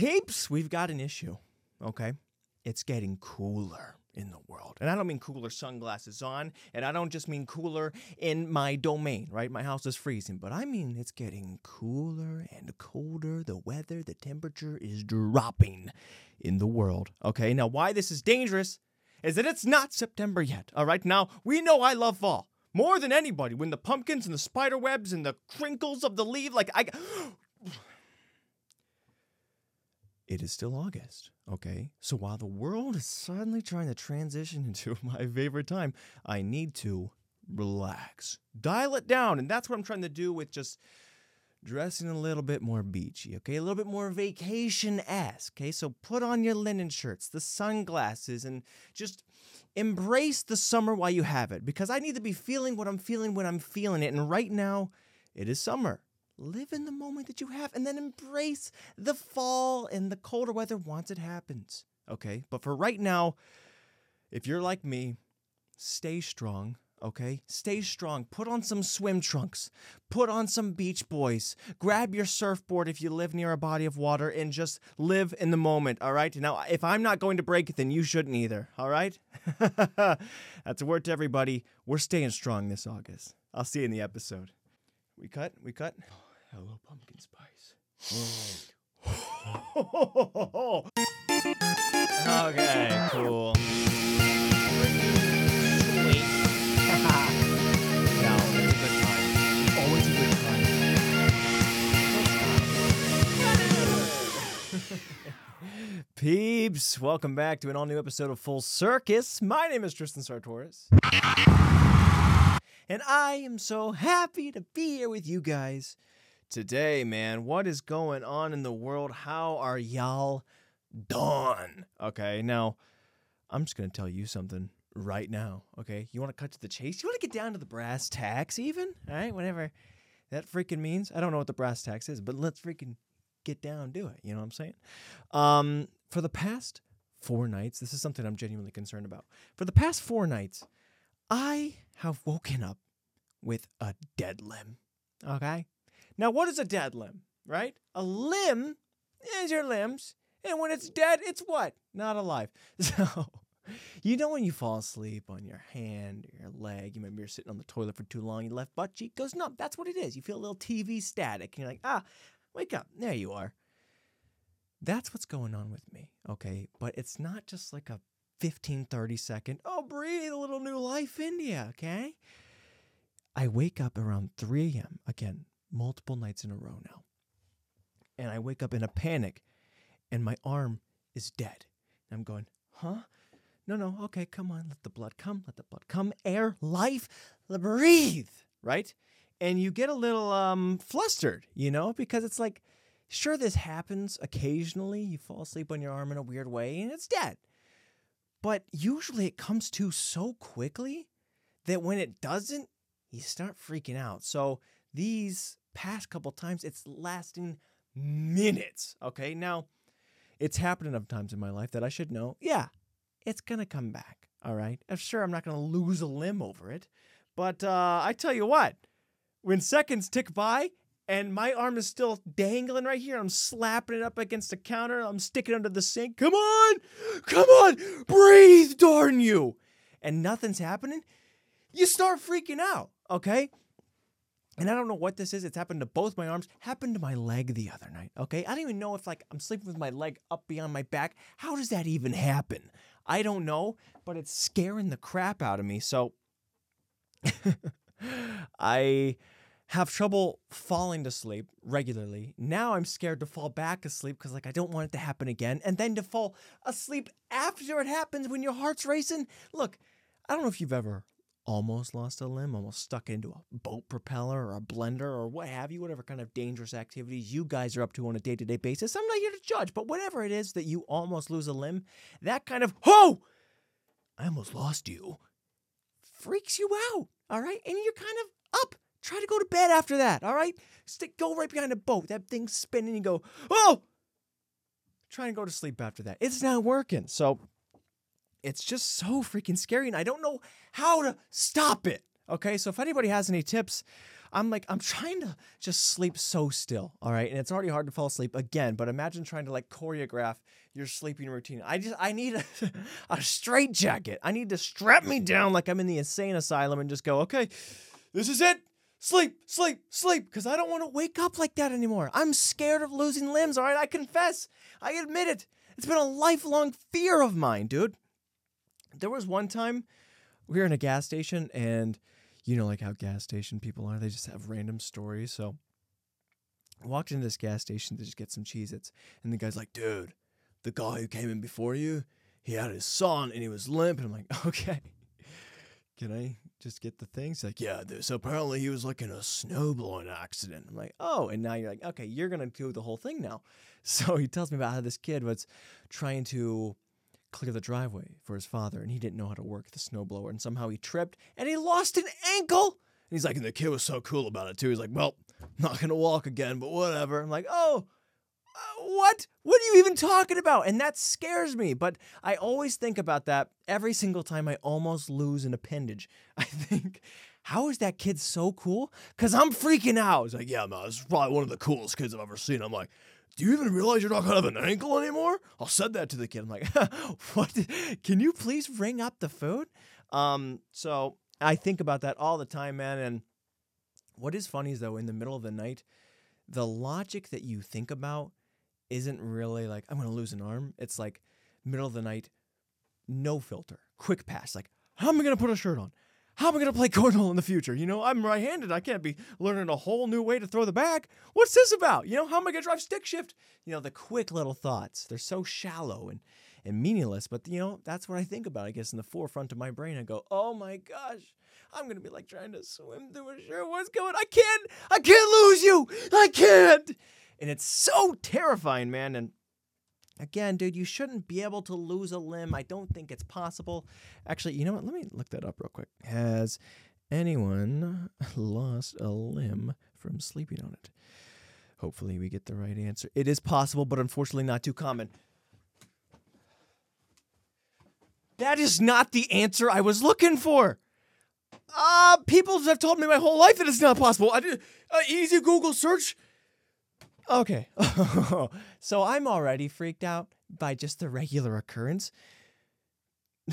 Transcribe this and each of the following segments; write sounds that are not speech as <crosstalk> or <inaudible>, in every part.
Peeps, we've got an issue. Okay? It's getting cooler in the world. And I don't mean cooler sunglasses on, and I don't just mean cooler in my domain, right? My house is freezing, but I mean it's getting cooler and colder. The weather, the temperature is dropping in the world. Okay? Now, why this is dangerous is that it's not September yet. All right? Now, we know I love fall more than anybody when the pumpkins and the spider webs and the crinkles of the leaf like I <gasps> <sighs> it is still August, okay? So while the world is suddenly trying to transition <laughs> into my favorite time, I need to relax, dial it down. And that's what I'm trying to do with just dressing a little bit more beachy, okay? A little bit more vacation esque, okay? So put on your linen shirts, the sunglasses, and just embrace the summer while you have it because I need to be feeling what I'm feeling when I'm feeling it. And right now, it is summer live in the moment that you have and then embrace the fall and the colder weather once it happens. Okay? But for right now, if you're like me, stay strong. Okay? Stay strong. Put on some swim trunks. Put on some Beach Boys. Grab your surfboard if you live near a body of water and just live in the moment. All right? Now, if I'm not going to break it, then you shouldn't either. All right? <laughs> That's a word to everybody. We're staying strong this August. I'll see you in the episode. We cut? We cut? Hello, pumpkin spice. okay, cool. Sweet. no, it's a good time. Always a good time. Peeps, welcome back to an all new episode of Full Circus. My name is Tristan Sartoris. And I am so happy to be here with you guys today, man. What is going on in the world? How are y'all done? Okay, now I'm just gonna tell you something right now. Okay, you want to cut to the chase? You want to get down to the brass tacks, even? All right, whatever that freaking means. I don't know what the brass tacks is, but let's freaking get down, do it. You know what I'm saying? Um, for the past four nights, this is something I'm genuinely concerned about. For the past four nights, I have woken up with a dead limb. Okay? Now, what is a dead limb, right? A limb is your limbs, and when it's dead, it's what? Not alive. <laughs> So, you know when you fall asleep on your hand or your leg, you maybe you're sitting on the toilet for too long, your left butt cheek goes numb. That's what it is. You feel a little TV static, and you're like, ah, wake up. There you are. That's what's going on with me, okay? But it's not just like a 15, 30 second, oh, breathe a little new life in you, okay? I wake up around 3 a.m. again, multiple nights in a row now. And I wake up in a panic and my arm is dead. And I'm going, huh? No, no, okay, come on, let the blood come, let the blood come, air, life, breathe, right? And you get a little um, flustered, you know, because it's like, sure, this happens occasionally. You fall asleep on your arm in a weird way and it's dead. But usually it comes to so quickly that when it doesn't, you start freaking out. So these past couple times, it's lasting minutes. Okay, now it's happened enough times in my life that I should know, yeah, it's gonna come back. All right, I'm sure I'm not gonna lose a limb over it, but uh, I tell you what, when seconds tick by and my arm is still dangling right here. I'm slapping it up against the counter. I'm sticking under the sink. Come on, come on, breathe, darn you. And nothing's happening. You start freaking out, okay? And I don't know what this is. It's happened to both my arms. Happened to my leg the other night. Okay, I don't even know if like I'm sleeping with my leg up beyond my back. How does that even happen? I don't know, but it's scaring the crap out of me. So <laughs> I have trouble falling to sleep regularly. Now I'm scared to fall back asleep because like I don't want it to happen again. And then to fall asleep after it happens when your heart's racing. Look, I don't know if you've ever almost lost a limb, almost stuck into a boat propeller or a blender or what have you, whatever kind of dangerous activities you guys are up to on a day to day basis. I'm not here to judge, but whatever it is that you almost lose a limb, that kind of, oh, I almost lost you, freaks you out. All right. And you're kind of up. Try to go to bed after that. All right. Stick, go right behind a boat. That thing's spinning. You go, oh, try and go to sleep after that. It's not working. So it's just so freaking scary and I don't know how to stop it. Okay, so if anybody has any tips, I'm like, I'm trying to just sleep so still, all right? And it's already hard to fall asleep again, but imagine trying to like choreograph your sleeping routine. I just, I need a, <laughs> a straight jacket. I need to strap me down like I'm in the insane asylum and just go, okay, this is it. Sleep, sleep, sleep, because I don't want to wake up like that anymore. I'm scared of losing limbs, all right? I confess. I admit it. It's been a lifelong fear of mine, dude. There was one time we were in a gas station and you know like how gas station people are they just have random stories. So walked into this gas station to just get some cheez its and the guy's like dude the guy who came in before you he had his son and he was limp. And i'm like <laughs> okay. Can i just get the things like yeah so apparently he was like in a snowblowing accident. I'm like oh. And now you're like okay you're gonna do the whole thing now. <laughs> So he tells me about how this kid was trying to clear the driveway for his father, and he didn't know how to work the snowblower, and somehow he tripped and he lost an ankle. And he's like, and the kid was so cool about it too. He's like, well, not gonna walk again, but whatever. I'm like, oh, uh, what? What are you even talking about? And that scares me. But I always think about that every single time I almost lose an appendage. <laughs> I think, how is that kid so cool? Because I'm freaking out. He's like, yeah, man, this is probably one of the coolest kids I've ever seen. I'm like, do you even realize you're not gonna have an ankle anymore? I said that to the kid. I'm like, <laughs> what? Can you please ring up the food? Um, so I think about that all the time, man. And what is funny is though, in the middle of the night, the logic that you think about isn't really like I'm gonna lose an arm. It's like middle of the night, no filter, quick pass. Like, how am I gonna put a shirt on? How am I going to play cornhole in the future? You know, I'm right handed. I can't be learning a whole new way to throw the bag. What's this about? You know, how am I going to drive stick shift? You know, the quick little thoughts. They're so shallow and, and meaningless. But, you know, that's what I think about, I guess, in the forefront of my brain. I go, oh my gosh, I'm going to be like trying to swim through a shirt. What's going I can't, I can't lose you. I can't. And it's so terrifying, man. And Again, dude, you shouldn't be able to lose a limb. I don't think it's possible. Actually, you know what? Let me look that up real quick. Has anyone <laughs> lost a limb from sleeping on it? Hopefully, we get the right answer. It is possible, but unfortunately, not too common. That is not the answer I was looking for. Uh, people have told me my whole life that it's not possible. I did uh, easy Google search Okay. <laughs> so I'm already freaked out by just the regular occurrence. <sighs>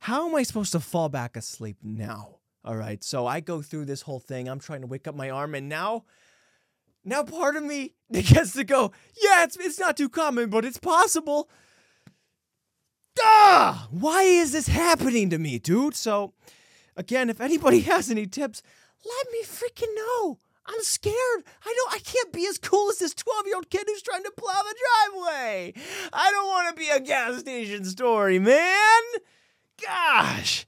How am I supposed to fall back asleep now? All right. So I go through this whole thing. I'm trying to wake up my arm, and now, now part of me <laughs> gets to go, yeah, it's, it's not too common, but it's possible. Ah! Why is this happening to me, dude? So, again, if anybody <laughs> has any tips, let me freaking know. I'm scared. I know I can't be as cool as this 12 year old kid who's trying to plow the driveway. I don't want to be a gas station story, man. Gosh.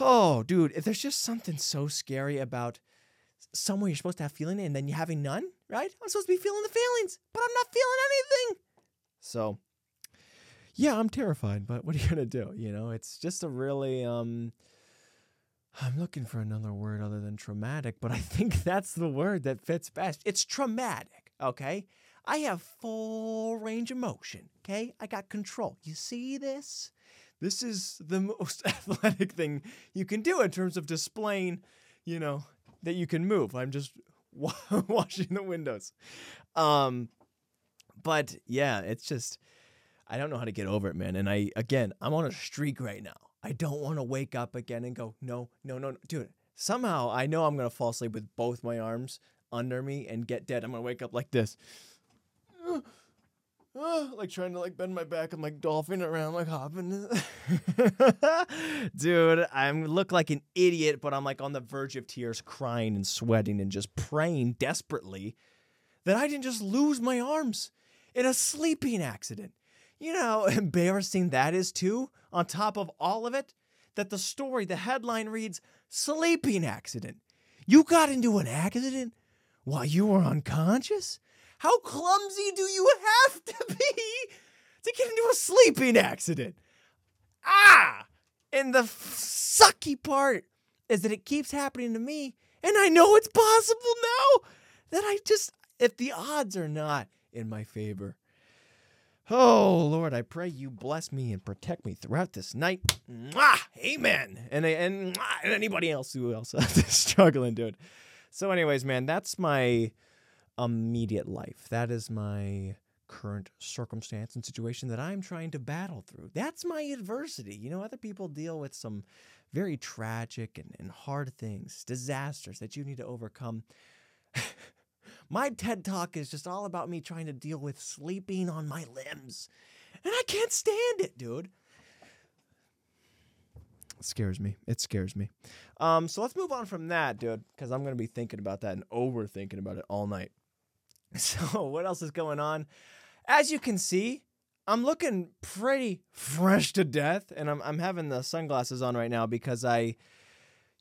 Oh, dude, if there's just something so scary about somewhere you're supposed to have feeling and then you having none, right? I'm supposed to be feeling the feelings, but I'm not feeling anything. So, yeah, I'm terrified, but what are you going to do? You know, it's just a really, um, I'm looking for another word other than traumatic, but I think <laughs> that's the word that fits best. It's traumatic, okay? I have full range of motion, okay? I got control. You see this? This is the <laughs> most <laughs> athletic thing you can do in terms of displaying, you know, that you can move. I'm just washing the windows. Um but yeah, it's just I don't know how to get over it, man. And I again, I'm on a streak right now. I don't want to wake up again and go, no, no, no, dude. Somehow I know I'm gonna fall asleep with both my arms under me and get dead. I'm gonna wake up like this. <sighs> like trying to like bend my back and like dolphin around, like hopping. <laughs> Dude, I look like an idiot, but I'm like on the verge of tears, crying and sweating and just praying desperately that I didn't just lose my arms in a sleeping accident. You know <laughs> embarrassing that is, too? On top of all of it, that the story, the headline reads Sleeping Accident. You got into an accident while you were unconscious? How clumsy do you have to <laughs> be to get into a sleeping accident? Ah! And the sucky part is that it keeps happening to me, and I know it's possible now that I just, if the odds are not in my favor, Oh Lord, I pray you bless me and protect me throughout this night. Mwah! Amen. And and, and anybody else who else <laughs> is struggling, dude. So, anyways, man, that's my immediate life. That is my current circumstance and situation that I'm trying to battle through. That's my adversity. You know, other people deal with some very tragic and, and hard things, disasters that you need to overcome. <laughs> my TED talk is just all about me trying to deal with sleeping on my limbs. And I can't stand it, dude. It scares me. It scares me. Um, so let's move on from that, dude, because I'm going to be thinking about that and overthinking about it all night. <laughs> So, what else is going on? As you can see, I'm looking pretty fresh to death, and I'm, I'm having the sunglasses on right now because I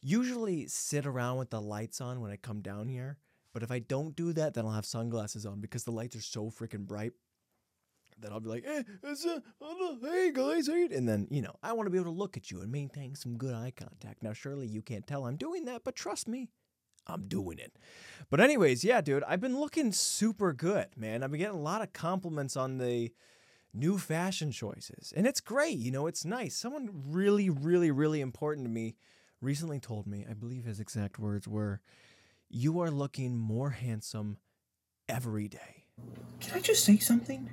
usually sit around with the lights on when I come down here. But if I don't do that, then I'll have sunglasses on because the lights are so freaking bright that I'll be like, hey, a, hey guys, hey. and then you know I want to be able to look at you and maintain some good eye contact. Now, surely you can't tell I'm doing that, but trust me, I'm doing it. But anyways, yeah, dude, I've been looking super good, man. I've been getting a lot of compliments on the new fashion choices, and it's great. You know, it's nice. Someone really, really, really important to me recently told me. I believe his exact words were you are looking more handsome every day. Can I just say something?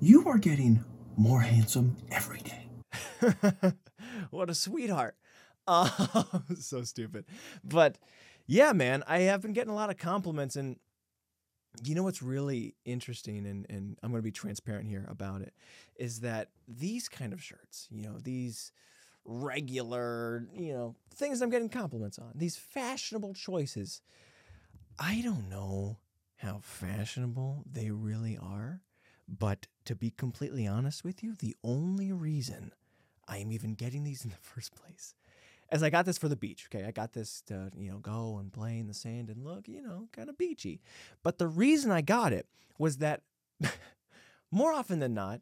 You are getting more handsome every day. <laughs> what a sweetheart. Uh, <laughs> so stupid. But yeah, man, I have been getting a lot of compliments. And you know what's really interesting, and, and I'm going to be transparent here about it, is that these kind of shirts, you know, these regular, you know, things I'm getting compliments on, these fashionable choices. I don't know how fashionable they really are, but to be completely honest with you, the only reason I am even getting these <laughs> in the first place as I got this for the beach. Okay, I got this to you know go and play in the sand and look, you know, kind of beachy. But the reason I got it was that <laughs> more often than not,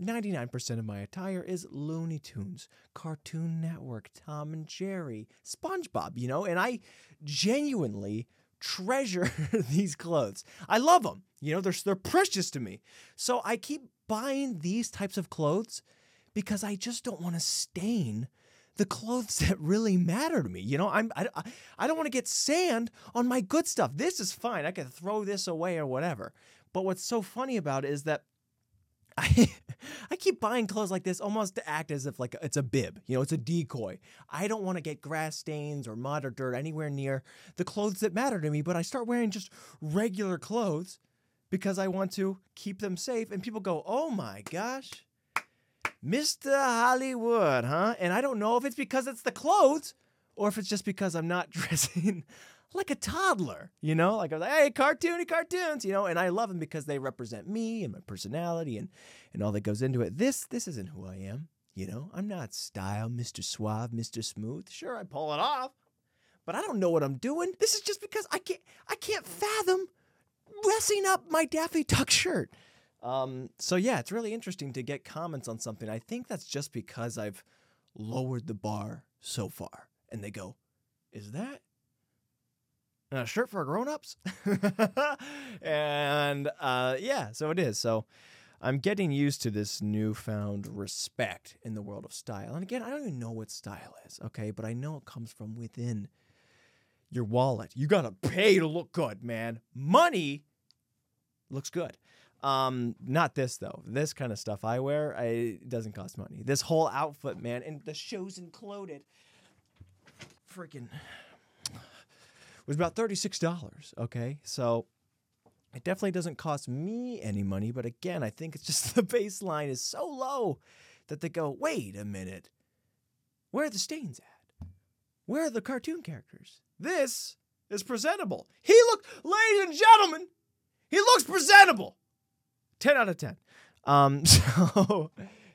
99% of my attire is Looney Tunes, Cartoon Network, Tom and Jerry, SpongeBob, you know, and I genuinely treasure <laughs> these clothes. I love them. You know, they're they're precious to me. So I keep buying these types of clothes because I just don't want to stain the clothes <laughs> that really matter to me. You know, I'm I, I don't want to get sand on my good stuff. This is fine. I can throw this away or whatever. But what's so funny about it is that I <laughs> I keep buying clothes like this almost to act as if like it's a bib, you know, it's a decoy. I don't want to get grass stains or mud or dirt anywhere near the clothes that matter to me, but I start wearing just regular clothes because I want to keep them safe and people go, "Oh my gosh, Mr. Hollywood, huh?" And I don't know if it's because it's the clothes or if it's just because I'm not <laughs> dressing like a toddler, you know? Like I was like, hey, cartoony cartoons, you know, and I love them because they represent me and my personality and and all that goes into it. This this isn't who I am, you know. I'm not style, Mr. Suave, Mr. Smooth. Sure, I pull it off, but I don't know what I'm doing. This is just because I can't I can't fathom dressing up my Daffy Duck shirt. Um, so yeah, it's really interesting to get comments on something. I think that's just because I've lowered the bar so far, and they go, "Is that a shirt for grown-ups? <laughs> And uh, yeah so it is. So i'm getting used to this newfound respect in the world of style. And again i don't even know what style is okay? But i know it comes from within your wallet. You gotta pay to look good man. Money looks good. Um not this though. This kind of stuff i wear I, doesn't cost money. This whole outfit man and the shoes included. Freaking was about $36. Okay. So it definitely doesn't cost me any money. But again, I think it's just <laughs> the baseline is so low that they go, wait a minute. Where are the stains at? Where are the cartoon characters? This is presentable. He look, ladies and gentlemen, he looks presentable. 10 out of 10. Um, <laughs> so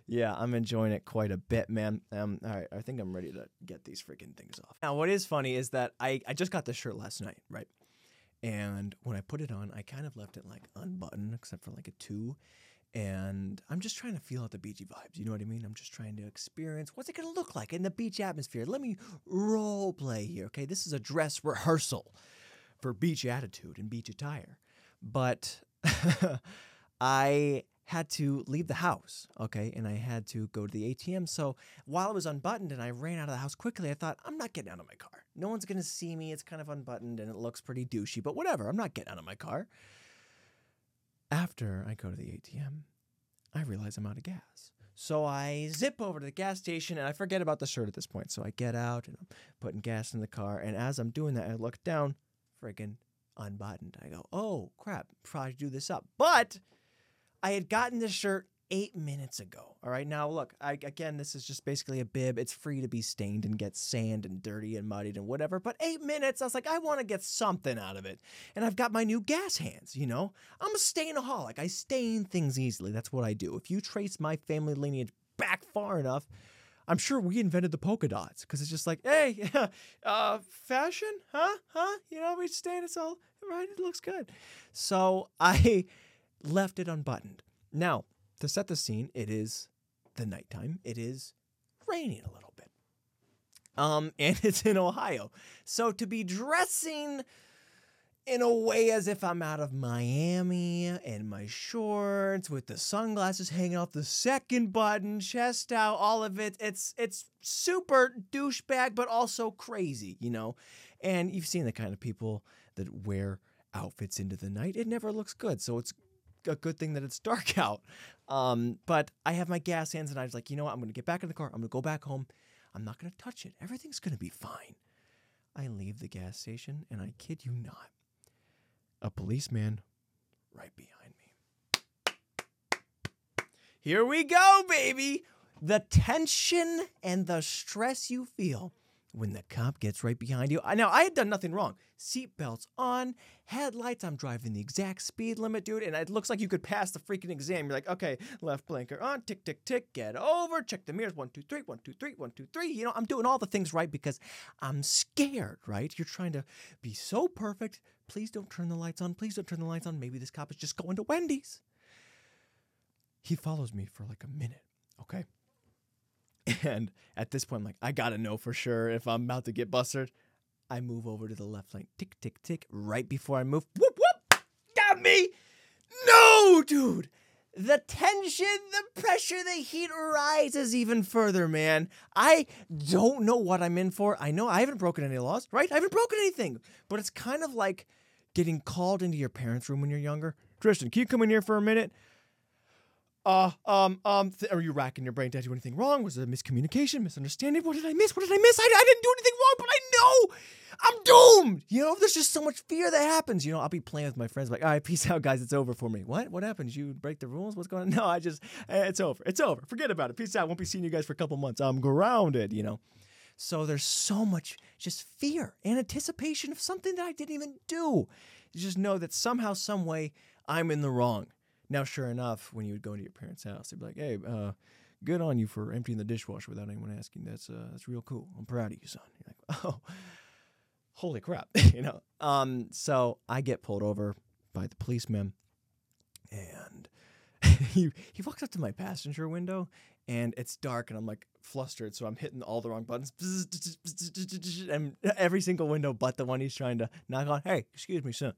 yeah, I'm enjoying it quite a bit, man. Um, all right, I think I'm ready to get these freaking things off. Now, what is funny is that I, I just got this shirt last night, right? And when I put it on, I kind of left it like unbuttoned, except for like a two. And I'm just trying to feel out the beachy vibes. You know what I mean? I'm just trying to experience what's it going to look like in the beach atmosphere. Let me role play here, okay? This is a dress rehearsal for beach attitude and beach attire. But <laughs> I had to leave the house, okay, and I had to go to the ATM. So while I was unbuttoned and I ran out of the house quickly, I thought, I'm not getting out of my car. No one's gonna see me. It's kind of unbuttoned and it looks pretty douchey, but whatever. I'm not getting out of my car. After I go to the ATM, I realize I'm out of gas. So I zip over to the gas station and I forget about the shirt at this point. So I get out and I'm putting gas in the car. And as I'm doing that, I look down, friggin' unbuttoned. I go, oh crap, probably do this up. But I had gotten this shirt eight minutes ago. All right, now look, I, again, this is just basically a bib. It's free to be stained and get sand and dirty and muddied and whatever. But eight minutes, I was like, I want to get something out of it. And I've got my new gas hands, you know? I'm a stainaholic. I stain things easily. That's what I do. If you trace my family lineage back far enough, I'm sure we invented the polka dots because it's just like, hey, <laughs> uh, fashion, huh? Huh? You know, we stain it's all right. It looks good. So <laughs> I left it unbuttoned. Now, to set the scene, it is the nighttime. It is raining a little bit. Um, <laughs> and it's in Ohio. So to be dressing in a way as if I'm out of Miami and my shorts with the sunglasses hanging off the second button, chest out, all of it. It's it's super douchebag, but also crazy, you know. And you've seen the kind of people that wear outfits into the night. It never looks good. So it's a good thing that it's <laughs> dark out. Um, but I have my gas hands and I was like, you know what? I'm going to get back in the car. I'm going to go back home. I'm not going to touch it. Everything's going to be fine. I leave the gas station and I kid you not, a policeman right behind me. Here we go, baby. The tension and the stress you feel when the cop gets right behind you. Now, I had done nothing wrong. Seatbelts on, headlights, I'm driving the exact speed limit, dude, and it looks like you could pass the freaking exam. You're like, okay, left blinker on, tick, tick, tick, get over, check the mirrors, one, two, three, one, two, three, one, two, three. You know, I'm doing all the things right because I'm scared, right? You're trying to be so perfect. Please don't turn the lights on. Please don't turn the lights on. Maybe this cop is just going to Wendy's. He follows me for like a minute, okay? <laughs> And at this point, I'm like, I gotta know for sure if I'm about to get busted. I move over to the left lane, tick, tick, tick. Right before I move, whoop, whoop, got me. No, dude. The tension, the pressure, the heat rises even further, man. I don't know what I'm in for. I know I haven't broken any laws, right? I haven't broken anything. But it's kind of like getting called into your parents' room when you're younger. Tristan, can you come in here for a minute? Uh, um, um, th- are you racking your brain? Did I do anything wrong? Was it a miscommunication, misunderstanding? What did I miss? What did I miss? I, I didn't do anything wrong, but I know I'm doomed. You know, there's just so much fear that happens. You know, I'll be playing with my friends, like, all right, <laughs> peace out, guys. It's over for me. What? What happened? You break the rules? What's going on? <laughs> No, I just, eh, it's over. It's over. Forget about it. Peace out. Won't be seeing you guys for a couple months. I'm grounded, you know. So there's so much just fear and anticipation of something that I didn't even do. You just know that somehow, some way, I'm in the wrong. Now, sure enough, when you would go into your parents' house, they'd be like, "Hey, uh, good on you for emptying the dishwasher without anyone asking. That's uh, that's real cool. I'm proud of you, son." You're like, <laughs> "Oh, holy crap!" <laughs> you know. Um, so I get pulled over by the policeman, and <laughs> he he walks up to my passenger window, and it's dark, and I'm like flustered, so I'm hitting all the wrong buttons, and every single window but the one he's trying to knock on. Hey, excuse me, son.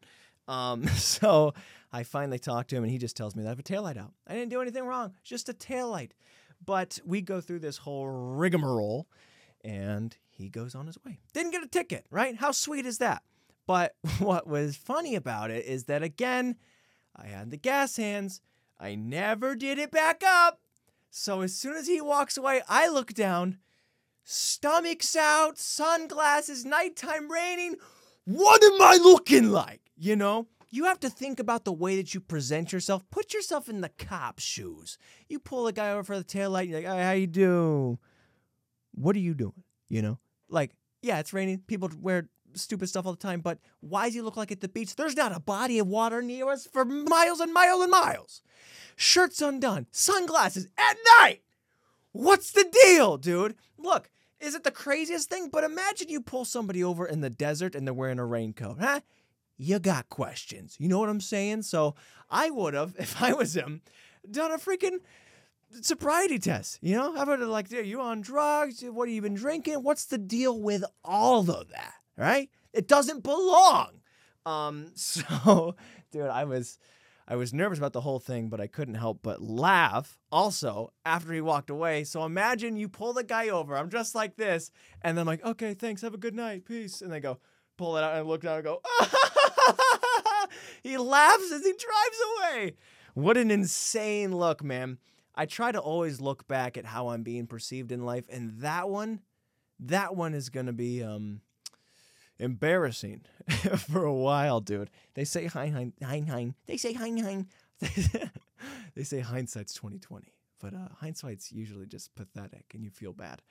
Um, <laughs> so I finally talk to him, and he just tells me that I have a taillight out. I didn't do anything wrong, just a taillight. But we go through this whole rigmarole, and he goes on his way. Didn't get a ticket, right? How sweet is that? But <laughs> what was funny about it is that again, I had the gas hands. I never did it back up. So as soon as he walks away, I look down, stomachs out, sunglasses, nighttime raining. What am I looking like? You know? You have to think about the way that you present yourself. Put yourself in the cop's shoes. You pull a guy over for the taillight, you're like, hey, how you do? What are you doing? You know? Like, yeah, it's raining. People wear stupid stuff all the time, but why does he look like at the beach? There's not a body of water near us for miles and miles and miles. Shirts undone, sunglasses at night. What's the deal, dude? Look, is it the craziest thing? But imagine you pull somebody over in the desert and they're wearing a raincoat, huh? You got questions. You know what I'm saying? So I would have, <laughs> if I was him, done a freaking sobriety test. You know, I would have like, are you on drugs? What have you been drinking? What's the deal with all of that? Right? It doesn't belong. Um, <laughs> so, dude, I was, I was nervous about the whole thing, but I couldn't help but laugh also after he walked away. So imagine you pull the guy over. I'm just like this. And then I'm like, okay, thanks. Have a good night. Peace. And they go, pull it out. And look down and go, <laughs> <laughs> he laughs as he drives away. What an insane look, man. I try to always look back at how I'm being perceived in life. And that one, that one is to be, um, embarrassing <laughs> for a while, dude. They say hein hein hein hein. They say hein hein. <laughs> they say hindsight's twenty twenty, but uh, hindsight's usually just pathetic, and you feel bad.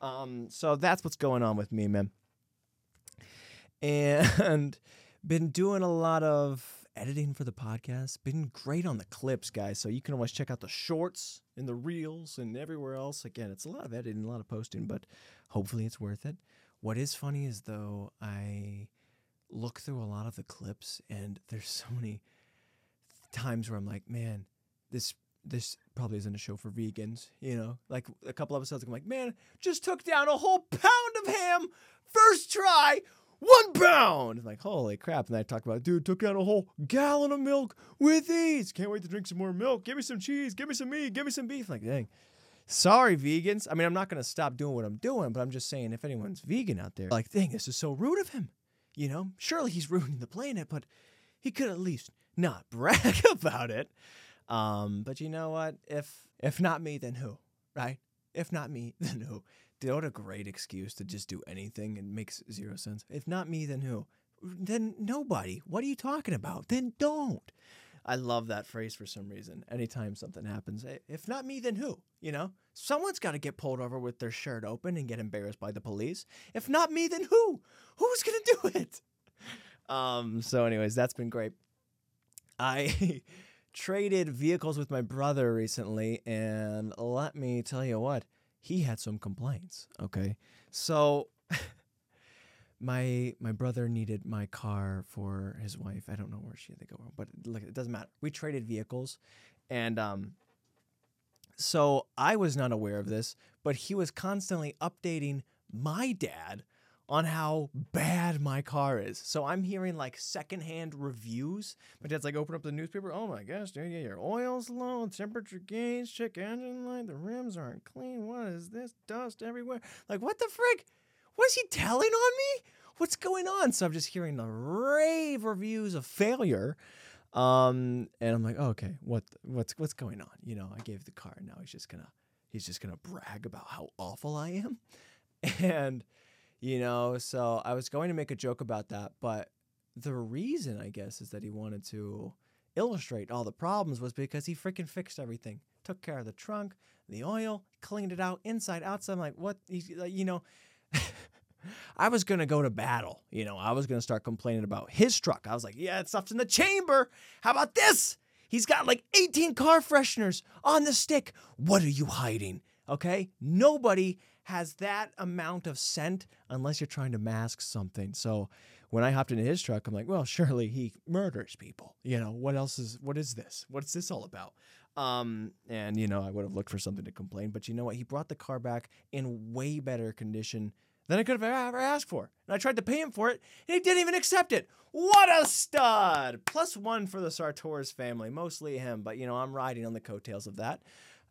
Um, so that's what's going on with me, man. And been doing a lot of editing for the podcast. Been great on the clips, guys. So you can always check out the shorts and the reels and everywhere else. Again, it's a lot of editing, a lot of posting, but hopefully it's worth it. What is funny is though I look through a lot of the clips and there's so many times where I'm like, man, this this probably isn't a show for vegans, you know? Like a couple episodes I'm like, man, just took down a whole pound of ham first try. One pound! I'm like, holy crap. And I talk about, dude, took down a whole gallon of milk with ease. Can't wait to drink some more milk. Give me some cheese. Give me some meat. Give me some beef. Like, dang. Sorry, vegans. I mean, I'm not going to stop doing what I'm doing, but I'm just saying if anyone's vegan out there, like, dang, this is so rude of him. You know, surely he's <laughs> ruining the planet, but he could at least not <laughs> brag about it. Um, but you know what? If if not me, then who? Right? If not me, <laughs> then who? What a great excuse to just do anything. It makes zero sense. If not me, then who? Then nobody. What are you talking about? Then don't. I love that phrase for some reason. Anytime something happens, eh, if not me, then who? You know, someone's got to get pulled over with their shirt open and get embarrassed by the police. If not me, then who? Who's gonna do it? Um. So, anyways, that's been great. I <laughs> traded vehicles with my brother recently, and let me tell you what, he had some complaints. Okay, so <laughs> my my brother needed my car for his wife. I don't know where she had to go, but look, it doesn't matter. We traded vehicles, and um, so I was not aware of this, but he was constantly updating my dad on how bad my car is. So I'm hearing like secondhand reviews. My dad's like, open up the newspaper. Oh my gosh, dude, yeah, your oil's low, temperature gauge, check engine light, the rims aren't clean. What is this? Dust everywhere. Like, what the frick? What is he telling on me? What's going on? So I'm just hearing the rave reviews of failure. Um, and I'm like, oh, okay, what what's what's going on? You know, I gave the car, and now he's just gonna he's just gonna brag about how awful I am. <laughs> And you know, so I was going to make a joke about that, but the reason I guess is that he wanted to illustrate all the problems was because he freaking fixed everything. Took care of the trunk, the oil, cleaned it out inside, outside. I'm like, what? He's uh, you know, <laughs> I was gonna go to battle. You know, I was gonna start complaining about his truck. I was like, yeah, it's stuff's in the chamber. How about this? He's got like 18 car fresheners on the stick. What are you hiding? Okay, nobody has that amount of scent unless you're trying to mask something. So when I hopped into his truck, I'm like, well, surely he murders people. You know, what else is what is this? What's this all about? Um, and you know, I would have looked for something to complain, but you know what? He brought the car back in way better condition than I could have ever asked for. And I tried to pay him for it, and he didn't even accept it. What a stud! Plus one for the Sartoris family, mostly him, but you know, I'm riding on the coattails of that.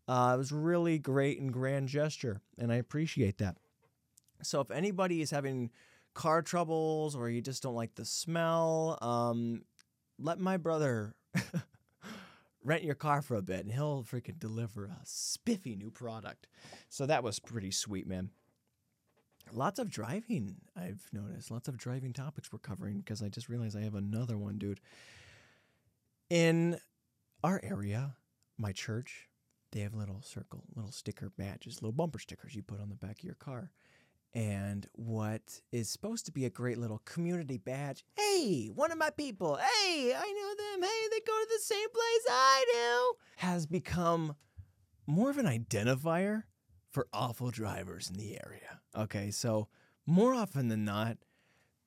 Uh, it was really great and grand gesture, and I appreciate that. So if anybody is having car troubles or you just don't like the smell, um, let my brother <laughs> rent your car for a bit, and he'll freaking deliver a spiffy new product. So that was pretty sweet, man. Lots of driving, I've noticed. Lots of driving topics we're covering because I just realized I have another one, dude. In our area, my church, they have little circle, little sticker badges, little bumper stickers you put on the back of your car. And what is supposed to be a great little community badge, hey, one of my people, hey, I know them, hey, they go to the same place I do, has become more of an identifier for awful drivers in the area. Okay, so more often than not,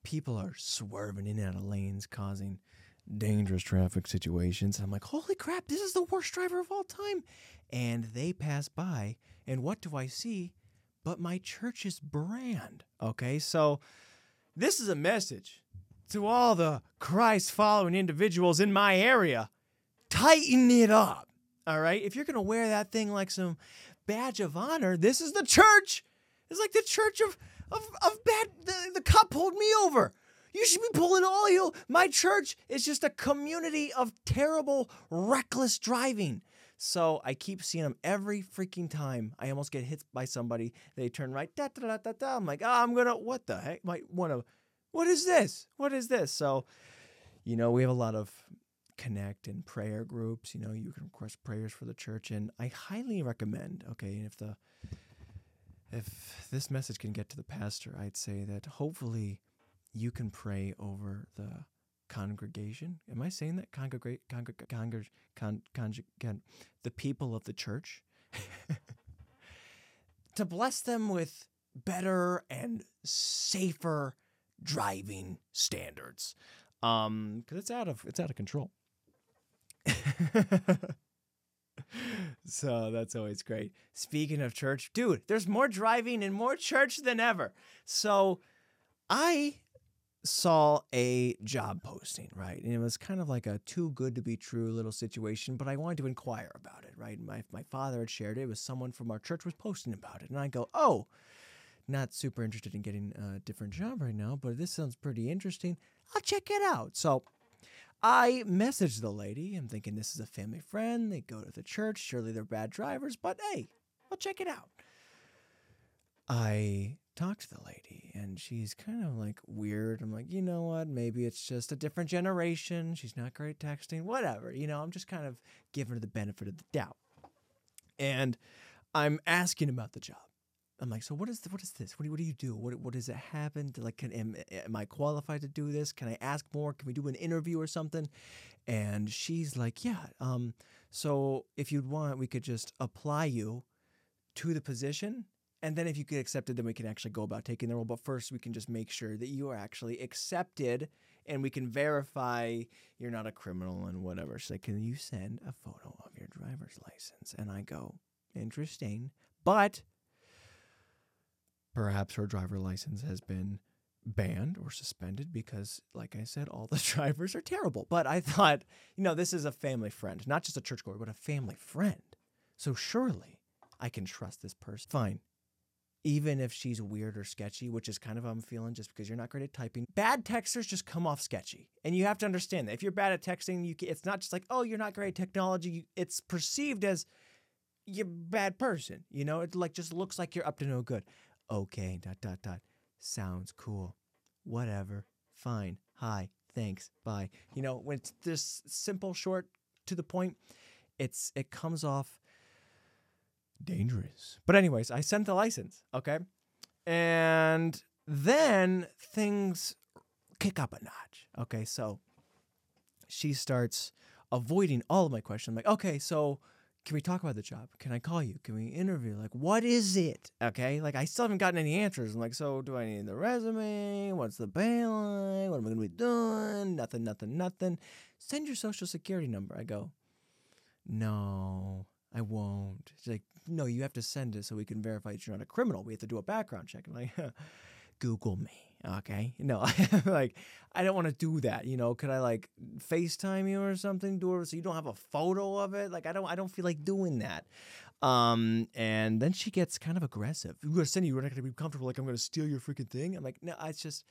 people are swerving in and out of lanes, causing dangerous traffic situations. And I'm like, holy crap, this is the worst driver of all time. And they pass by, and what do I see? But my church's brand. Okay, so this is a message to all the Christ following individuals in my area. tighten it up. All right. If you're going to wear that thing like some badge of honor, this is the church. It's like the church of, of, of bad. The, the cop pulled me over. You should be pulling all you. My church is just a community of terrible, reckless driving. So I keep seeing them every freaking time. I almost get hit by somebody. They turn right. Da, da, da, da, da. I'm like, oh, I'm gonna. What the heck? Might want to. What is this? What is this? So, you know, we have a lot of connect and prayer groups. You know, you can request prayers for the church, and I highly recommend. Okay, if the if this message can get to the pastor, I'd say that hopefully you can pray over the congregation. Am I saying that? Congregate, congreg, congreg, con, the people of the church. <laughs> to bless them with better and safer driving standards. Um, because it's out of it's out of control. <laughs> so that's always great. Speaking of church, dude, there's more driving and more church than ever. So I saw a job posting, right? And it was kind of like a too good to be true little situation, but I wanted to inquire about it, right? My my father had shared it. It was someone from our church was posting about it. And I go, "Oh, not super interested in getting a different job right now, but this sounds pretty interesting. I'll check it out." So I messaged the lady. I'm thinking this is a family friend. They go to the church. Surely they're bad drivers, but hey, I'll check it out. I talked to the lady and she's kind of like weird. I'm like, you know what? Maybe it's just a different generation. She's not great texting, whatever. You know, I'm just kind of giving her the benefit of the doubt. And I'm asking about the job. I'm like, so what is the, what is this? What do, what do you do? What what does it happen? To like, can, am, am I qualified to do this? Can I ask more? Can we do an interview or something? And she's like, yeah. Um, so if you'd want, we could just apply you to the position and then if you get accepted, then we can actually go about taking the role. But first, we can just make sure that you are actually accepted and we can verify you're not a criminal and whatever. She's like, Can you send a photo of your driver's license? And I go, Interesting. But perhaps her driver license has been banned or suspended because, like I said, all the <laughs> drivers are terrible. But I thought, you know, this is a family friend, not just a churchgoer, but a family friend. So surely I can trust this person. Fine even if she's weird or sketchy, which is kind of I'm feeling just because you're not great at typing. Bad texters just come off sketchy. And you have to understand that if you're bad at texting, you can, it's not just like, oh, you're not great at technology. It's perceived as you're a bad person. You know, it like just looks like you're up to no good. Okay, dot, dot, dot. Sounds cool. Whatever. Fine. Hi. Thanks. Bye. You know, when it's this simple, short, to the point, it's it comes off dangerous. But anyways, I sent the license, okay? And then things kick up a notch. Okay, so she starts avoiding all of my questions. I'm like, okay, so can we talk about the job? Can I call you? Can we interview? Like, what is it? Okay, like I still haven't gotten any answers. I'm like, so do I need the resume? What's the pay line? What am I gonna be doing? Nothing, nothing, nothing. Send your social security number. I go, no, I won't. She's like, no, you have to send it so we can verify that you're not a criminal. We have to do a background check. I'm like, <laughs> Google me. Okay. <laughs> No, <laughs> like, I don't want to do that. You know, could I like FaceTime you or something? Do it so you don't have a photo of it? Like, I don't, I don't feel like doing that. Um, and then she gets kind of aggressive. We're gonna send you. We're not gonna be comfortable. Like, I'm gonna steal your freaking thing. I'm like, no, it's just,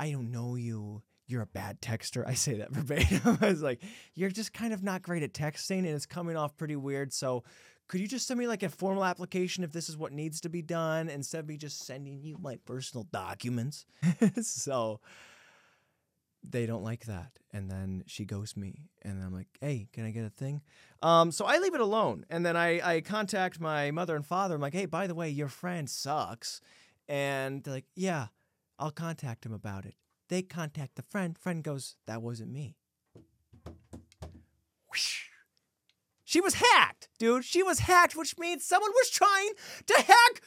I don't know you you're a bad texter. I say that <laughs> verbatim. I was like, you're just kind of not great at texting and it's coming off pretty weird. So could you just send me like a formal application if this is what needs to be done instead of me just sending you my personal documents? <laughs> so they don't like that. And then she ghosts me. And I'm like, hey, can I get a thing? Um, so I leave it alone. And then I, I contact my mother and father. I'm like, hey, by the way, your friend sucks. And they're like, yeah, I'll contact him about it. They contact the friend. Friend goes, That wasn't me. She was hacked, dude. She was hacked, which means someone was trying to hack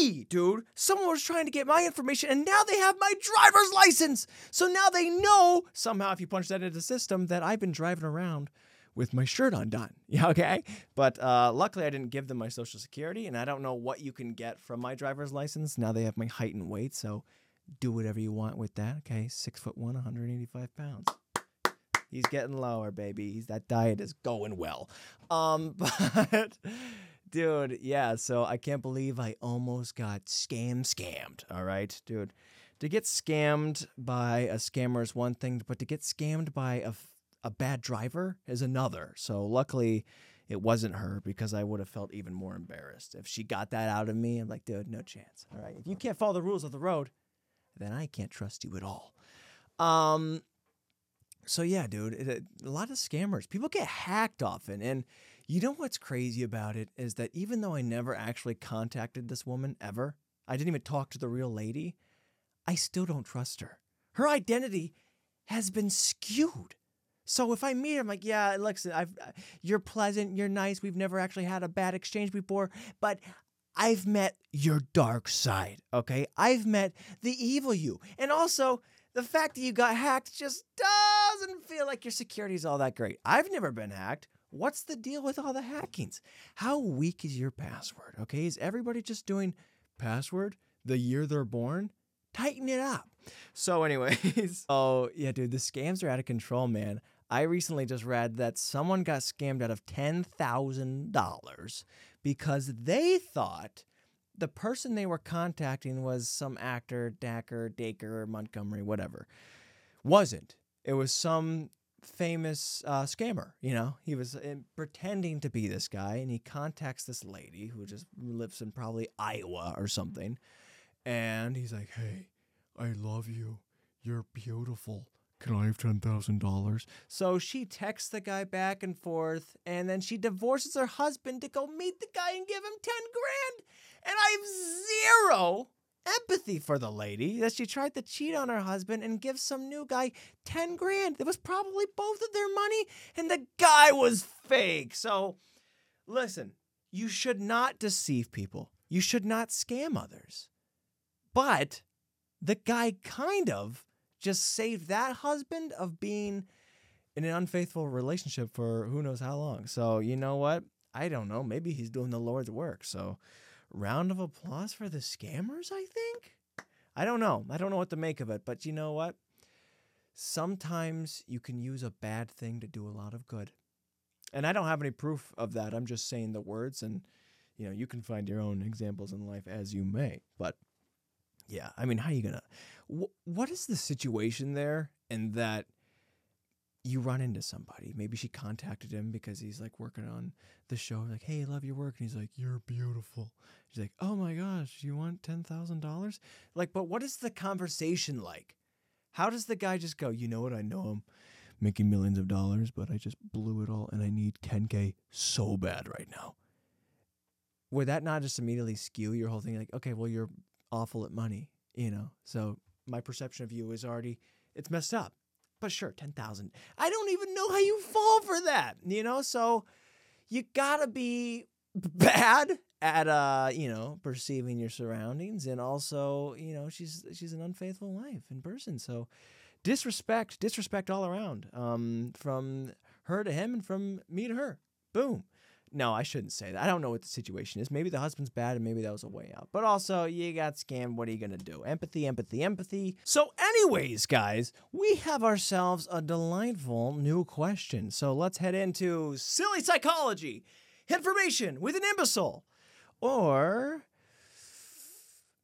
me, dude. Someone was trying to get my information, and now they have my driver's license. So now they know somehow, if you punch that into the system, that I've been driving around with my shirt undone. <laughs> Yeah, okay. But uh, luckily, I didn't give them my social security, and I don't know what you can get from my driver's license. Now they have my height and weight, so do whatever you want with that. Okay, six foot one, 185 pounds. He's getting lower, baby. He's that diet is going well. Um, <laughs> but dude, yeah. So I can't believe I almost got scam scammed. All right, dude. To get scammed by a scammer is one thing, but to get scammed by a a bad driver is another. So luckily, it wasn't her because I would have felt even more embarrassed if she got that out of me. I'm like, dude, no chance. All right, if you can't follow the rules of the road, then I can't trust you at all. Um, so yeah, dude, it, a lot of scammers. People get hacked often, and you know what's crazy about it is that even though I never actually contacted this woman ever, I didn't even talk to the real lady. I still don't trust her. Her identity has been skewed. So if I meet her, I'm like, yeah, listen, I've, you're pleasant, you're nice. We've never actually had a bad exchange before, but I've met your dark side. Okay, I've met the evil you, and also the fact that you got hacked just doesn't feel like your security is all that great. I've never been hacked. What's the deal with all the hackings? How weak is your password? Okay, is everybody just doing password the year they're born? Tighten it up. So, anyways, <laughs> oh yeah, dude, the scams are out of control, man. I recently just read that someone got scammed out of ten thousand dollars because they thought the person they were contacting was some actor, Dacker, Daker, Montgomery, whatever. Wasn't. It was some famous uh, scammer. You know, he was uh, pretending to be this guy, and he contacts this lady who just lives in probably Iowa or something. And he's like, "Hey, I love you. You're beautiful. Can I have ten thousand dollars?" So she texts the guy back and forth, and then she divorces her husband to go meet the guy and give him ten grand. And I have zero empathy for the lady that she tried to cheat on her husband and give some new guy 10 grand. It was probably both of their money, and the guy was fake. So, listen, you should not deceive people, you should not scam others. But the guy kind of just saved that husband of being in an unfaithful relationship for who knows how long. So, you know what? I don't know. Maybe he's doing the Lord's work. So, round of applause for the scammers, I think. I don't know. I don't know what to make of it, but you know what? Sometimes you can use a bad thing to do a lot of good. And I don't have any proof of that. I'm just saying the words and you know, you can find your own examples in life as you may. But yeah, I mean, how are you to wh- what is the situation there and that you run into somebody. Maybe she contacted him because he's like working on the show. Like, hey, I love your work. And he's like, you're beautiful. She's like, oh my gosh, you want $10,000? Like, but what is the conversation like? How does the guy just go, you know what? I know I'm making millions of dollars, but I just blew it all and I need 10K so bad right now. Would that not just immediately skew your whole thing? Like, okay, well, you're awful at money, you know? So my perception of you is already, it's messed up. But sure, 10,000. I don't even know how you fall for that, you know? So you gotta be <laughs> bad at uh, you know, perceiving your surroundings and also, you know, she's she's an unfaithful wife in person. So disrespect, disrespect all around. Um from her to him and from me to her. Boom. No, I shouldn't say that. I don't know what the situation is. Maybe the husband's bad and maybe that was a way out. But also, you got scammed. What are you going to do? Empathy, empathy, empathy. So, anyways, guys, we have ourselves a delightful new question. So, let's head into silly psychology, information with an imbecile, or.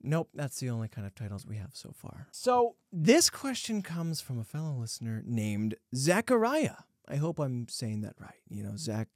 Nope, that's the only kind of titles we have so far. So, this question comes from a fellow listener named Zachariah. I hope I'm saying that right. You know, Zach,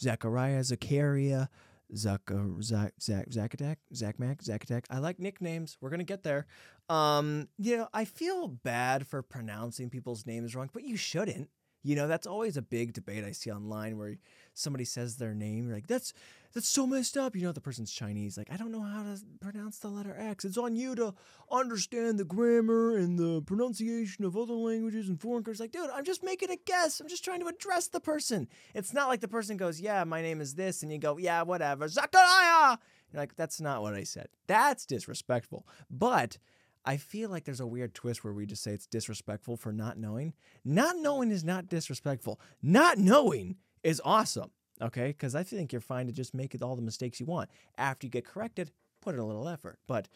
Zachariah, Zacharia, Zach, Zach, Zach, Zach Attack, Zach Mac, Zachmac, Zachadak. I like nicknames. We're gonna get there. Um, you know, I feel bad for pronouncing people's names wrong, but you shouldn't. You know, that's always a big debate I see online where somebody says their name, you're like, that's that's so messed up. You know, the person's Chinese. Like, I don't know how to pronounce the letter X. It's on you to understand the grammar and the pronunciation of other languages and foreign countries. Like, dude, I'm just making a guess. I'm just trying to address the person. It's not like the person goes, yeah, my name is this. And you go, yeah, whatever. Zachariah. You're like, that's not what I said. That's disrespectful. But I feel like there's a weird twist where we just say it's disrespectful for not knowing. Not knowing is not disrespectful. Not knowing is awesome. Okay, because I think you're fine to just make all the mistakes you want. After you get corrected, put in a little effort. But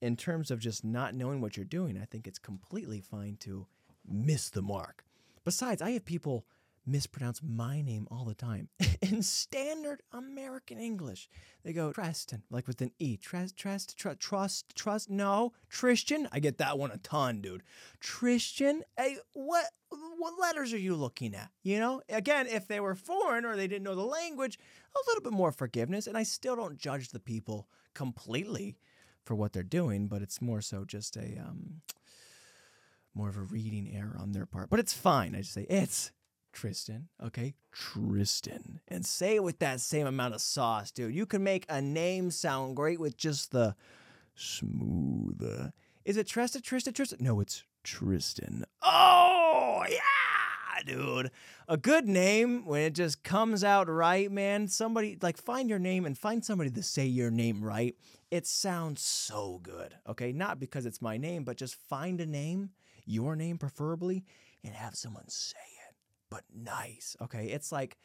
in terms of just not knowing what you're doing, I think it's completely fine to miss the mark. Besides, I have people mispronounce my name all the time <laughs> in standard American English. They go Treston, like with an E. Trust, trust, trust, trust. No, Tristan. I get that one a ton, dude. Tristan. Hey, what what letters are you looking at? You know, again, if they were foreign or they didn't know the language, a little bit more forgiveness. And I still don't judge the people completely for what they're doing, but it's more so just a um more of a reading error on their part. But it's fine. I just say it's Tristan, okay? Tristan. And say it with that same amount of sauce, dude. You can make a name sound great with just the smooth. Is it Tristan, Tristan, Tristan? No, it's Tristan. Oh, yeah, dude. A good name, when it just comes out right, man, somebody, like, find your name and find somebody to say your name right. It sounds so good, okay? Not because it's my name, but just find a name, your name preferably, and have someone say it, but nice, okay? It's like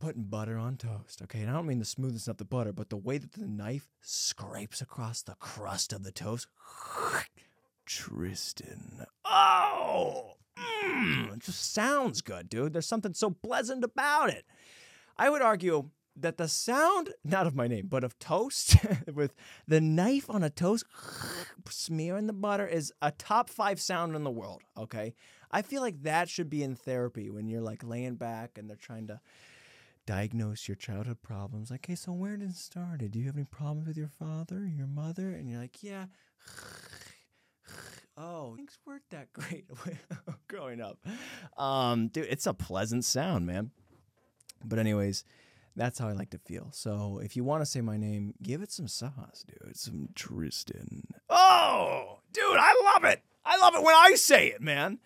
putting butter on toast, okay? And I don't mean the smoothness of the butter, but the way that the knife scrapes across the crust of the toast. <laughs> Tristan. Oh, mm, it just sounds good, dude. There's something so pleasant about it. I would argue that the sound, <laughs> not of my name, but of toast, <laughs> with the knife on a toast, smearing the butter, is a top five sound in the world, okay? I feel like that should be in therapy when you're like laying back and they're trying to diagnose your childhood problems. Like, hey, so where did it start? Do you have any problems with your father, your mother? And you're like, yeah. <sighs> Oh, things weren't that <laughs> great <laughs> growing up. Um, dude, it's a pleasant sound, man. But anyways, that's how I like to feel. So if you want to say my name, give it some sauce, dude. Some Tristan. Oh, dude, I love it. I love it when I say it, man.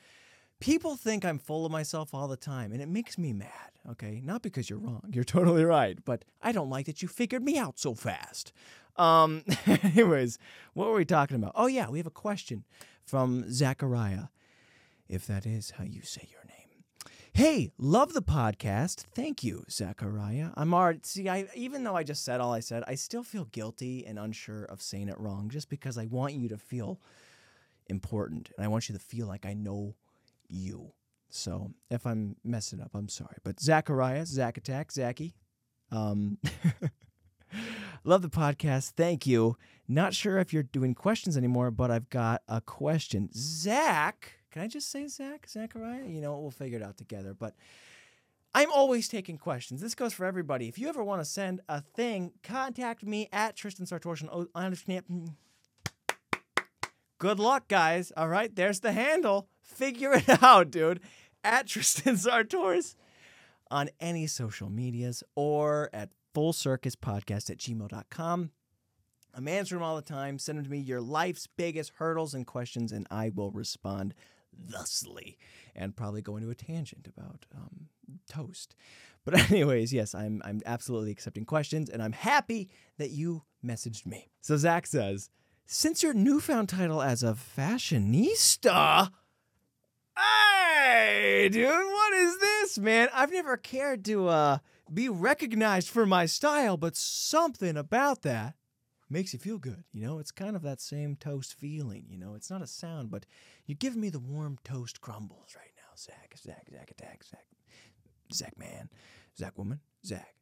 People think I'm full of myself all the time, and it makes me mad. Okay, not because you're wrong. <laughs> You're totally right, but I don't like that you figured me out so fast. Um, <laughs> anyways, what were we talking about? Oh yeah, we have a question from Zachariah, if that is how you say your name. Hey, love the podcast. Thank you, Zachariah. I'm already see. I even though I just said all I said, I still feel guilty and unsure of saying it wrong, just because I want you to feel important and I want you to feel like I know you. So if I'm messing up, I'm sorry. But Zachariah, Zach Attack, Zachy, um, <laughs> love the podcast. Thank you. Not sure if you're doing questions anymore, but I've got a question. Zach, can I just say Zach, Zachariah? You know, we'll figure it out together. But I'm always taking questions. This goes for everybody. If you ever want to send a thing, contact me at Tristan Sartortian. Oh, understand. Good luck, guys. All right, there's the handle. Figure it <laughs> out, dude. At <laughs> Tristan Sartoris on any social medias or at fullcircuspodcast at gmail.com. I'm answering all the time. Send them to me your life's biggest hurdles and questions, and I will respond thusly and probably go into a tangent about um, toast. But <laughs> anyways, yes, I'm I'm absolutely accepting questions, and I'm happy that you messaged me. So Zach says, since your newfound title as a fashionista, hey, dude, what is this, man? I've never cared to uh, be recognized for my style, but something about that makes you feel good. You know, it's kind of that same toast feeling. You know, it's not a sound, but you're giving me the warm toast crumbles right now, Zach. Zach, Zach, attack, Zach, Zach, man, Zach, woman, Zach. <laughs>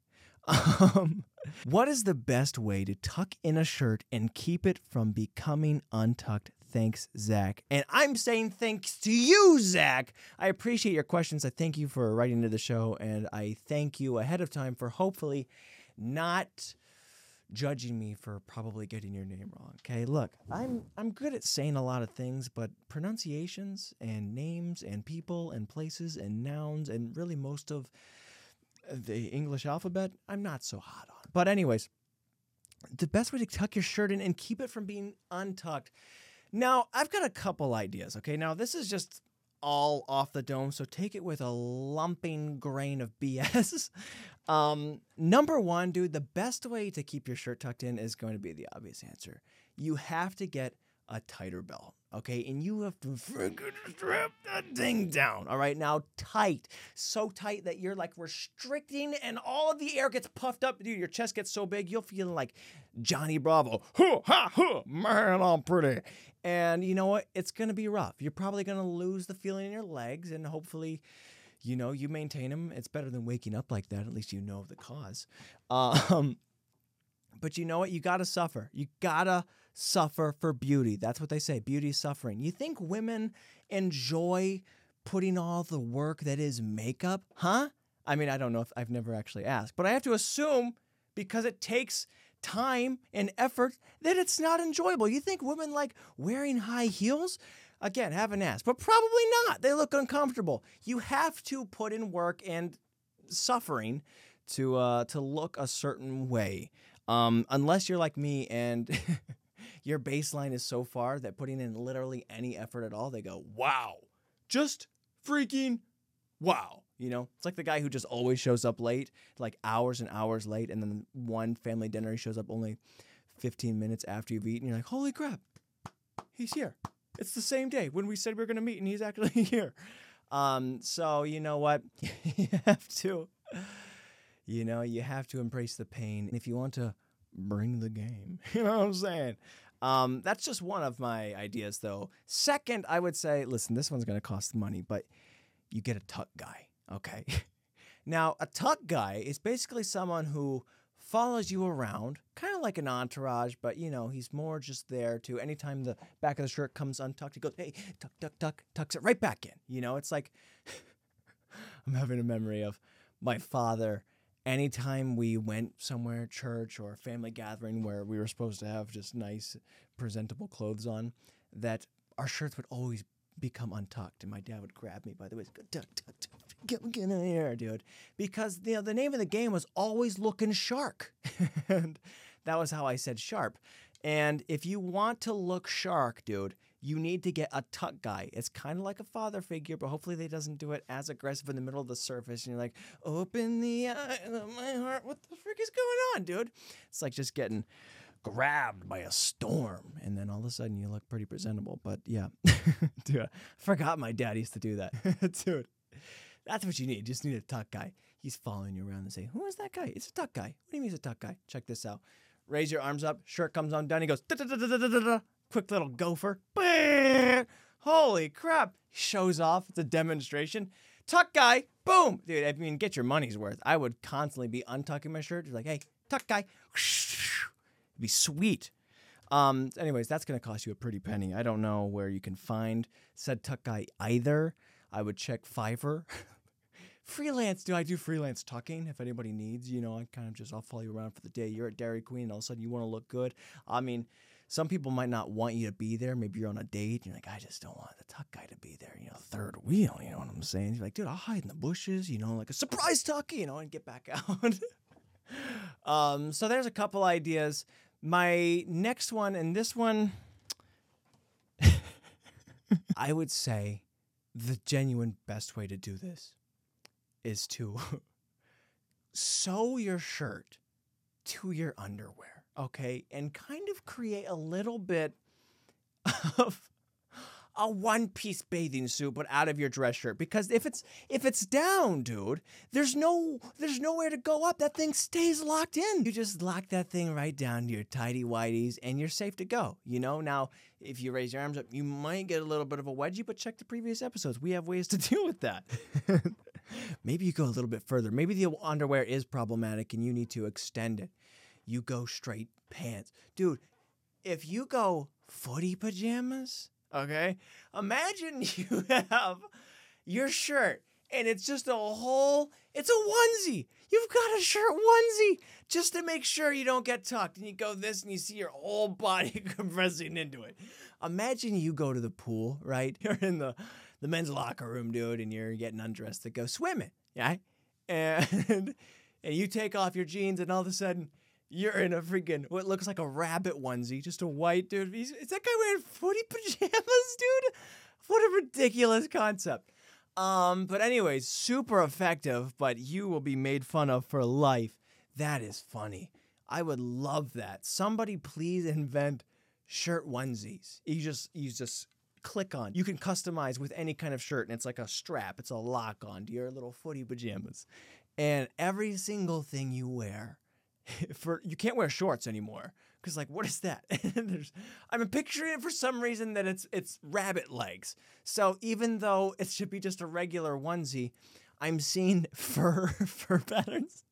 Um, what is the best way to tuck in a shirt and keep it from becoming untucked? Thanks, Zach. And I'm saying thanks to you, Zach. I appreciate your questions. I thank you for writing into the show, and I thank you ahead of time for hopefully not judging me for probably getting your name wrong. Okay, look, I'm I'm good at saying a lot of things, but pronunciations and names and people and places and nouns and really most of the English alphabet, I'm not so hot on. But anyways, the best way to tuck your shirt in and keep it from being untucked. Now, I've got a couple ideas, okay? Now, this is just all off the dome, so take it with a lumping grain of <laughs> BS. um, number one, dude, the best way to keep your shirt tucked in is going to be the obvious answer. You have to get a tighter belt. Okay, and you have to strap that thing down. All right, now tight, so tight that you're like restricting, and all of the air gets puffed up. Dude, your chest gets so big, you'll feel like Johnny Bravo. Huh, ha, huh, man, I'm pretty. And you know what? It's gonna be rough. You're probably gonna lose the feeling in your legs, and hopefully, you know, you maintain them. It's better than waking up like that. At least you know the cause. <laughs> Um, but you know what? You gotta suffer. You gotta suffer for beauty. That's what they say. Beauty suffering. You think women enjoy putting all the work that is makeup? Huh? I mean, I don't know if I've never actually asked, but I have to assume because it takes time and effort that it's not enjoyable. You think women like wearing high heels? Again, haven't asked, but probably not. They look uncomfortable. You have to put in work and suffering to uh, to look a certain way. Um, unless you're like me and <laughs> your baseline is so far that putting in literally any effort at all, they go, wow, just freaking wow. You know, it's like the guy who just always shows up late, like hours and hours late, and then one family dinner he shows up only 15 minutes after you've eaten. You're like, holy crap, he's here. It's the same day when we said we are going to meet, and he's actually <laughs> here. Um, so you know what? <laughs> you have to, you know, you have to embrace the pain. If you want to bring the game, <laughs> you know what I'm saying? Um, that's just one of my ideas, though. Second, I would say, listen, this one's going to cost money, but you get a tuck guy, okay? <laughs> now, a tuck guy is basically someone who follows you around, kind of like an entourage, but you know, he's more just there to anytime the back of the shirt comes untucked, he goes, hey, tuck, tuck, tuck, tucks it right back in. You know, it's like <laughs> I'm having a memory of my father anytime we went somewhere, church or family gathering where we were supposed to have just nice, presentable clothes on, that our shirts would always become untucked, and my dad would grab me by the waist, go, tuck, tuck, tuck, get, get in here, dude, because you know the name of the game was always looking shark, <laughs> and that was how I said sharp. And if you want to look shark, dude, you need to get a tuck guy. It's kind of like a father figure, but hopefully they doesn't do it as aggressive in the middle of the surface. And you're like, open the eye of my heart. What the frick is going on, dude? It's like just getting grabbed by a storm, and then all of a sudden you look pretty presentable. But yeah, <laughs> dude, I forgot my dad used to do that, <laughs> dude. That's what you need. You just need a tuck guy. He's following you around and say, "Who is that guy? It's a tuck guy. What do you mean it's a tuck guy? Check this out. Raise your arms up. Shirt comes on down. He goes, quick little gopher. Holy crap! Shows off. It's a demonstration. Tuck guy. Boom, dude. I mean, get your money's worth. I would constantly be untucking my shirt. Like, hey, tuck guy. It'd be sweet. Um, anyways, that's going to cost you a pretty penny. I don't know where you can find said tuck guy either. I would check Fiverr. <laughs> freelance, do I do freelance tucking if anybody needs? You know, I kind of just, I'll follow you around for the day. You're at Dairy Queen, and all of a sudden you want to look good. I mean, some people might not want you to be there. Maybe you're on a date. And you're like, I just don't want the tuck guy to be there. You know, third wheel. You know what I'm saying? You're like, dude, I'll hide in the bushes. You know, like a surprise tuck. You know, and get back <laughs> out. um, so there's a couple ideas. My next one, and this one, <laughs> I would say, the genuine best way to do this is to <laughs> sew your shirt to your underwear, okay? And kind of create a little bit of a one piece bathing suit but out of your dress shirt. Because if it's if it's down dude there's no there's nowhere to go up. That thing stays locked in. You just lock that thing right down to your tidy whities and you're safe to go you know? Now if you raise your arms up you might get a little bit of a wedgie but check the previous episodes. We have ways to <laughs> deal with that. <laughs> Maybe you go a little bit further. Maybe the underwear is problematic and you need to extend it you go straight pants dude if you go footy pajamas Okay. Imagine <laughs> you have your shirt and it's just a whole, it's a onesie. You've got a shirt onesie just to make sure you don't get tucked. And you go this and you see your whole <laughs> body <laughs> compressing into it. Imagine you go to the pool, right? You're in the, the men's locker room, dude, and you're getting undressed to go swimming, yeah? And, and you take off your jeans and all of a sudden you're in a freaking what looks like a rabbit onesie, just a white dude. He's, is that guy wearing footy <laughs> pajamas, dude? What a ridiculous concept. Um, but anyways, super effective, but you will be made fun of for life. That is funny. I would love that. Somebody please invent shirt onesies. You just you just click on. You can customize with any kind of shirt, and it's like a strap. It's a lock on to your little footy pajamas, and every single thing you wear. <laughs> For you can't wear shorts anymore because like what is that? <laughs> There's, I'm picturing it for some reason that it's it's rabbit legs. So even though it should be just a regular onesie, I'm seeing <laughs> fur fur patterns.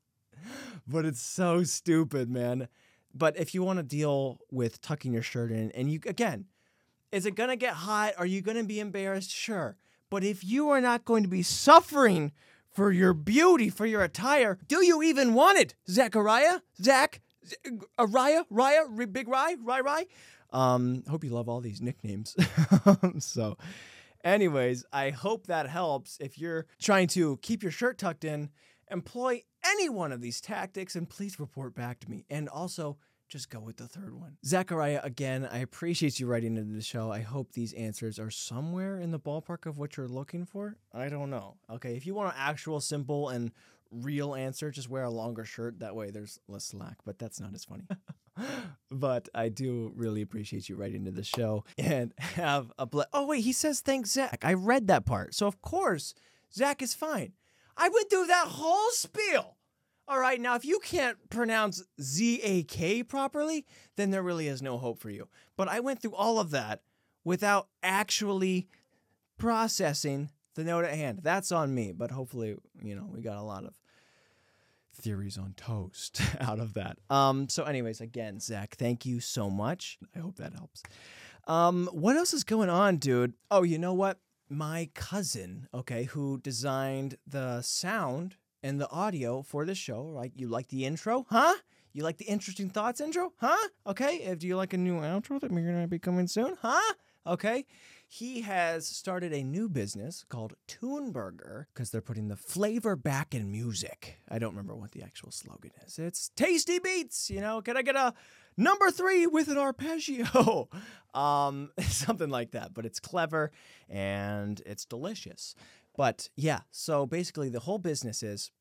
But it's so stupid, man. But if you want to deal with tucking your shirt in, and you again, is it gonna get hot? Are you gonna be embarrassed? Sure. But if you are not going to be suffering for your beauty, for your attire, do you even want it, Zachariah? Zach? Z- uh, Raya? Raya? R- Big Rye? Rye Rye? Um, hope you love all these nicknames. <laughs> so, anyways, I hope that helps. If you're trying to keep your shirt tucked in, employ any one of these tactics and please report back to me. And also, just go with the third one. Zachariah, again, I appreciate you writing into the show. I hope these answers are somewhere in the ballpark of what you're looking for. I don't know. Okay, if you want an actual, simple, and real answer, just wear a longer shirt. That way there's less slack, but that's not as funny. <laughs> but I do really appreciate you writing to the show and have a ble- Oh, wait, he says thanks, Zach. I read that part. So, of course, Zach is fine. I went through that whole spiel. All right, now if you can't pronounce Z A K properly, then there really is no hope for you. But I went through all of that without actually processing the note at hand. That's on me, but hopefully, you know, we got a lot of theories on toast <laughs> out of that. Um, so, anyways, again, Zach, thank you so much. I hope that helps. Um, what else is going on, dude? Oh, you know what? My cousin, okay, who designed the sound and the audio for the show, right? You like the intro, huh? You like the interesting thoughts intro, huh? Okay. If do you like a new outro that we're gonna be coming soon, huh? Okay. He has started a new business called Toonburger because they're putting the flavor back in music. I don't remember what the actual slogan is. It's tasty beats, you know. Can I get a number three with an arpeggio? <laughs> um, <laughs> something like that. But it's clever and it's delicious. But yeah, so basically the whole business is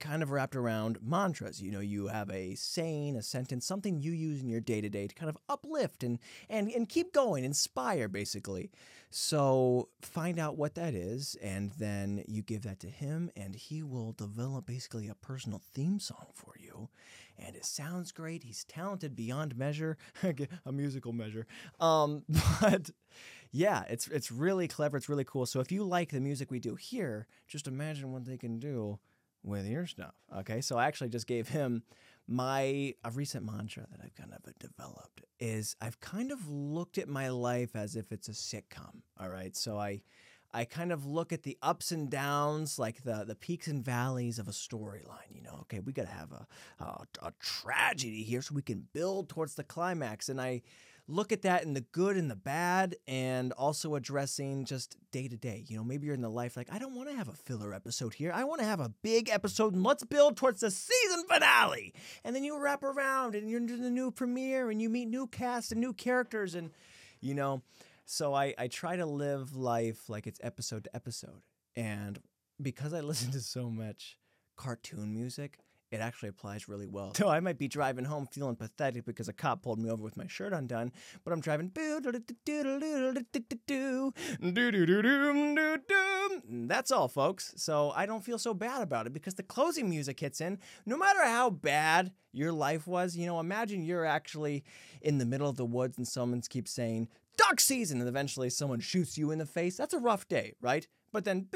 kind of wrapped around mantras. You know, you have a saying, a sentence, something you use in your day to day to kind of uplift and, and and keep going, inspire basically. So find out what that is, and then you give that to him, and he will develop basically a personal theme song for you. And it sounds great. He's talented beyond measure, <laughs> a musical measure. Um, <laughs> but yeah, it's it's really clever. It's really cool. So if you like the music we do here, just imagine what they can do with your stuff. Okay, so I actually just gave him my a recent mantra that I've kind of developed is I've kind of looked at my life as if it's a sitcom. All right, so I I kind of look at the ups and downs, like the the peaks and valleys of a storyline. You know, okay, we got to have a, a a tragedy here so we can build towards the climax, and I look at that in the good and the bad and also addressing just day to day. You know, maybe you're in the life like, I don't want to have a filler episode here. I want to have a big episode and let's build towards the season finale. And then you wrap around and you're into the new premiere and you meet new cast and new characters and, you know, so I, I try to live life like it's episode to episode. And because I <laughs> listen to so much cartoon music, it actually applies really well. So I might be driving home feeling pathetic because a cop pulled me over with my shirt undone, but I'm driving. That's all, folks. So I don't feel so bad about it because the closing music hits in. No matter how bad your life was, you know, imagine you're actually in the middle of the woods and someone keeps saying, duck season, and eventually someone shoots you in the face. That's a rough day, right? But then,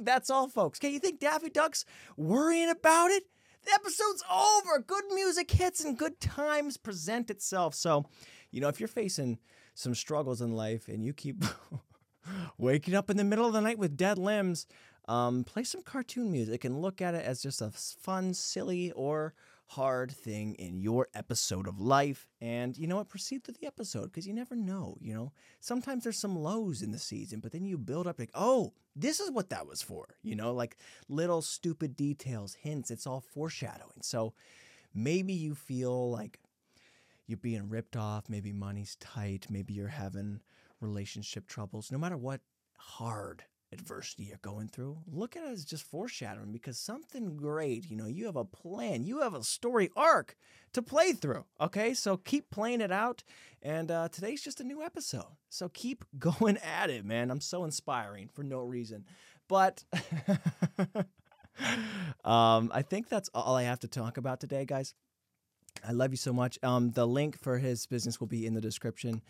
that's all, folks. Okay, you think Daffy Duck's worrying about it? The episode's over. Good music hits and good times present itself. So, you know, if you're facing some struggles in life and you keep waking up in the middle of the night with dead limbs, um, play some cartoon music and look at it as just a fun, silly, or hard thing in your episode of life. And you know what? Proceed through the episode because you never know. You know, sometimes there's some lows in the season, but then you build up like, oh, this is what that was for. You know, like little stupid details, hints. It's all foreshadowing. So maybe you feel like you're being ripped off. Maybe money's tight. Maybe you're having relationship troubles. No matter what hard adversity you're going through, look at it as just foreshadowing because something great, you know, you have a plan, you have a story arc to play through. Okay, so keep playing it out. And uh, today's just a new episode. So keep <laughs> going at it, man. I'm so inspiring for no reason. But <laughs> um, I think that's all I have to talk about today, guys. I love you so much. Um, the link for his business will be in the description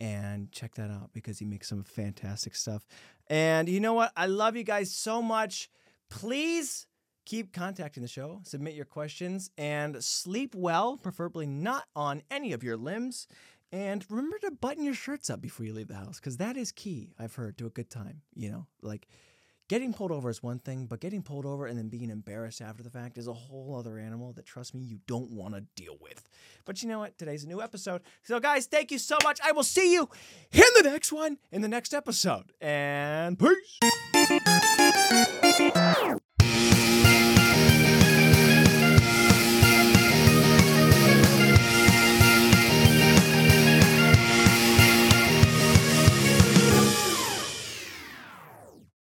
and check that out because he makes some fantastic stuff. And you know what? I love you guys so much. Please keep contacting the show, submit your questions, and sleep well, preferably not on any of your limbs. And remember to button your shirts up before you leave the house because that is key, I've heard, to a good time. You know, like getting pulled over is one thing, but getting pulled over and then being embarrassed after the fact is a whole other animal that, trust me, you don't want to deal with. But you know what? Today's a new episode. So, guys, thank you so much. I will see you in the next one, in the next episode. And peace.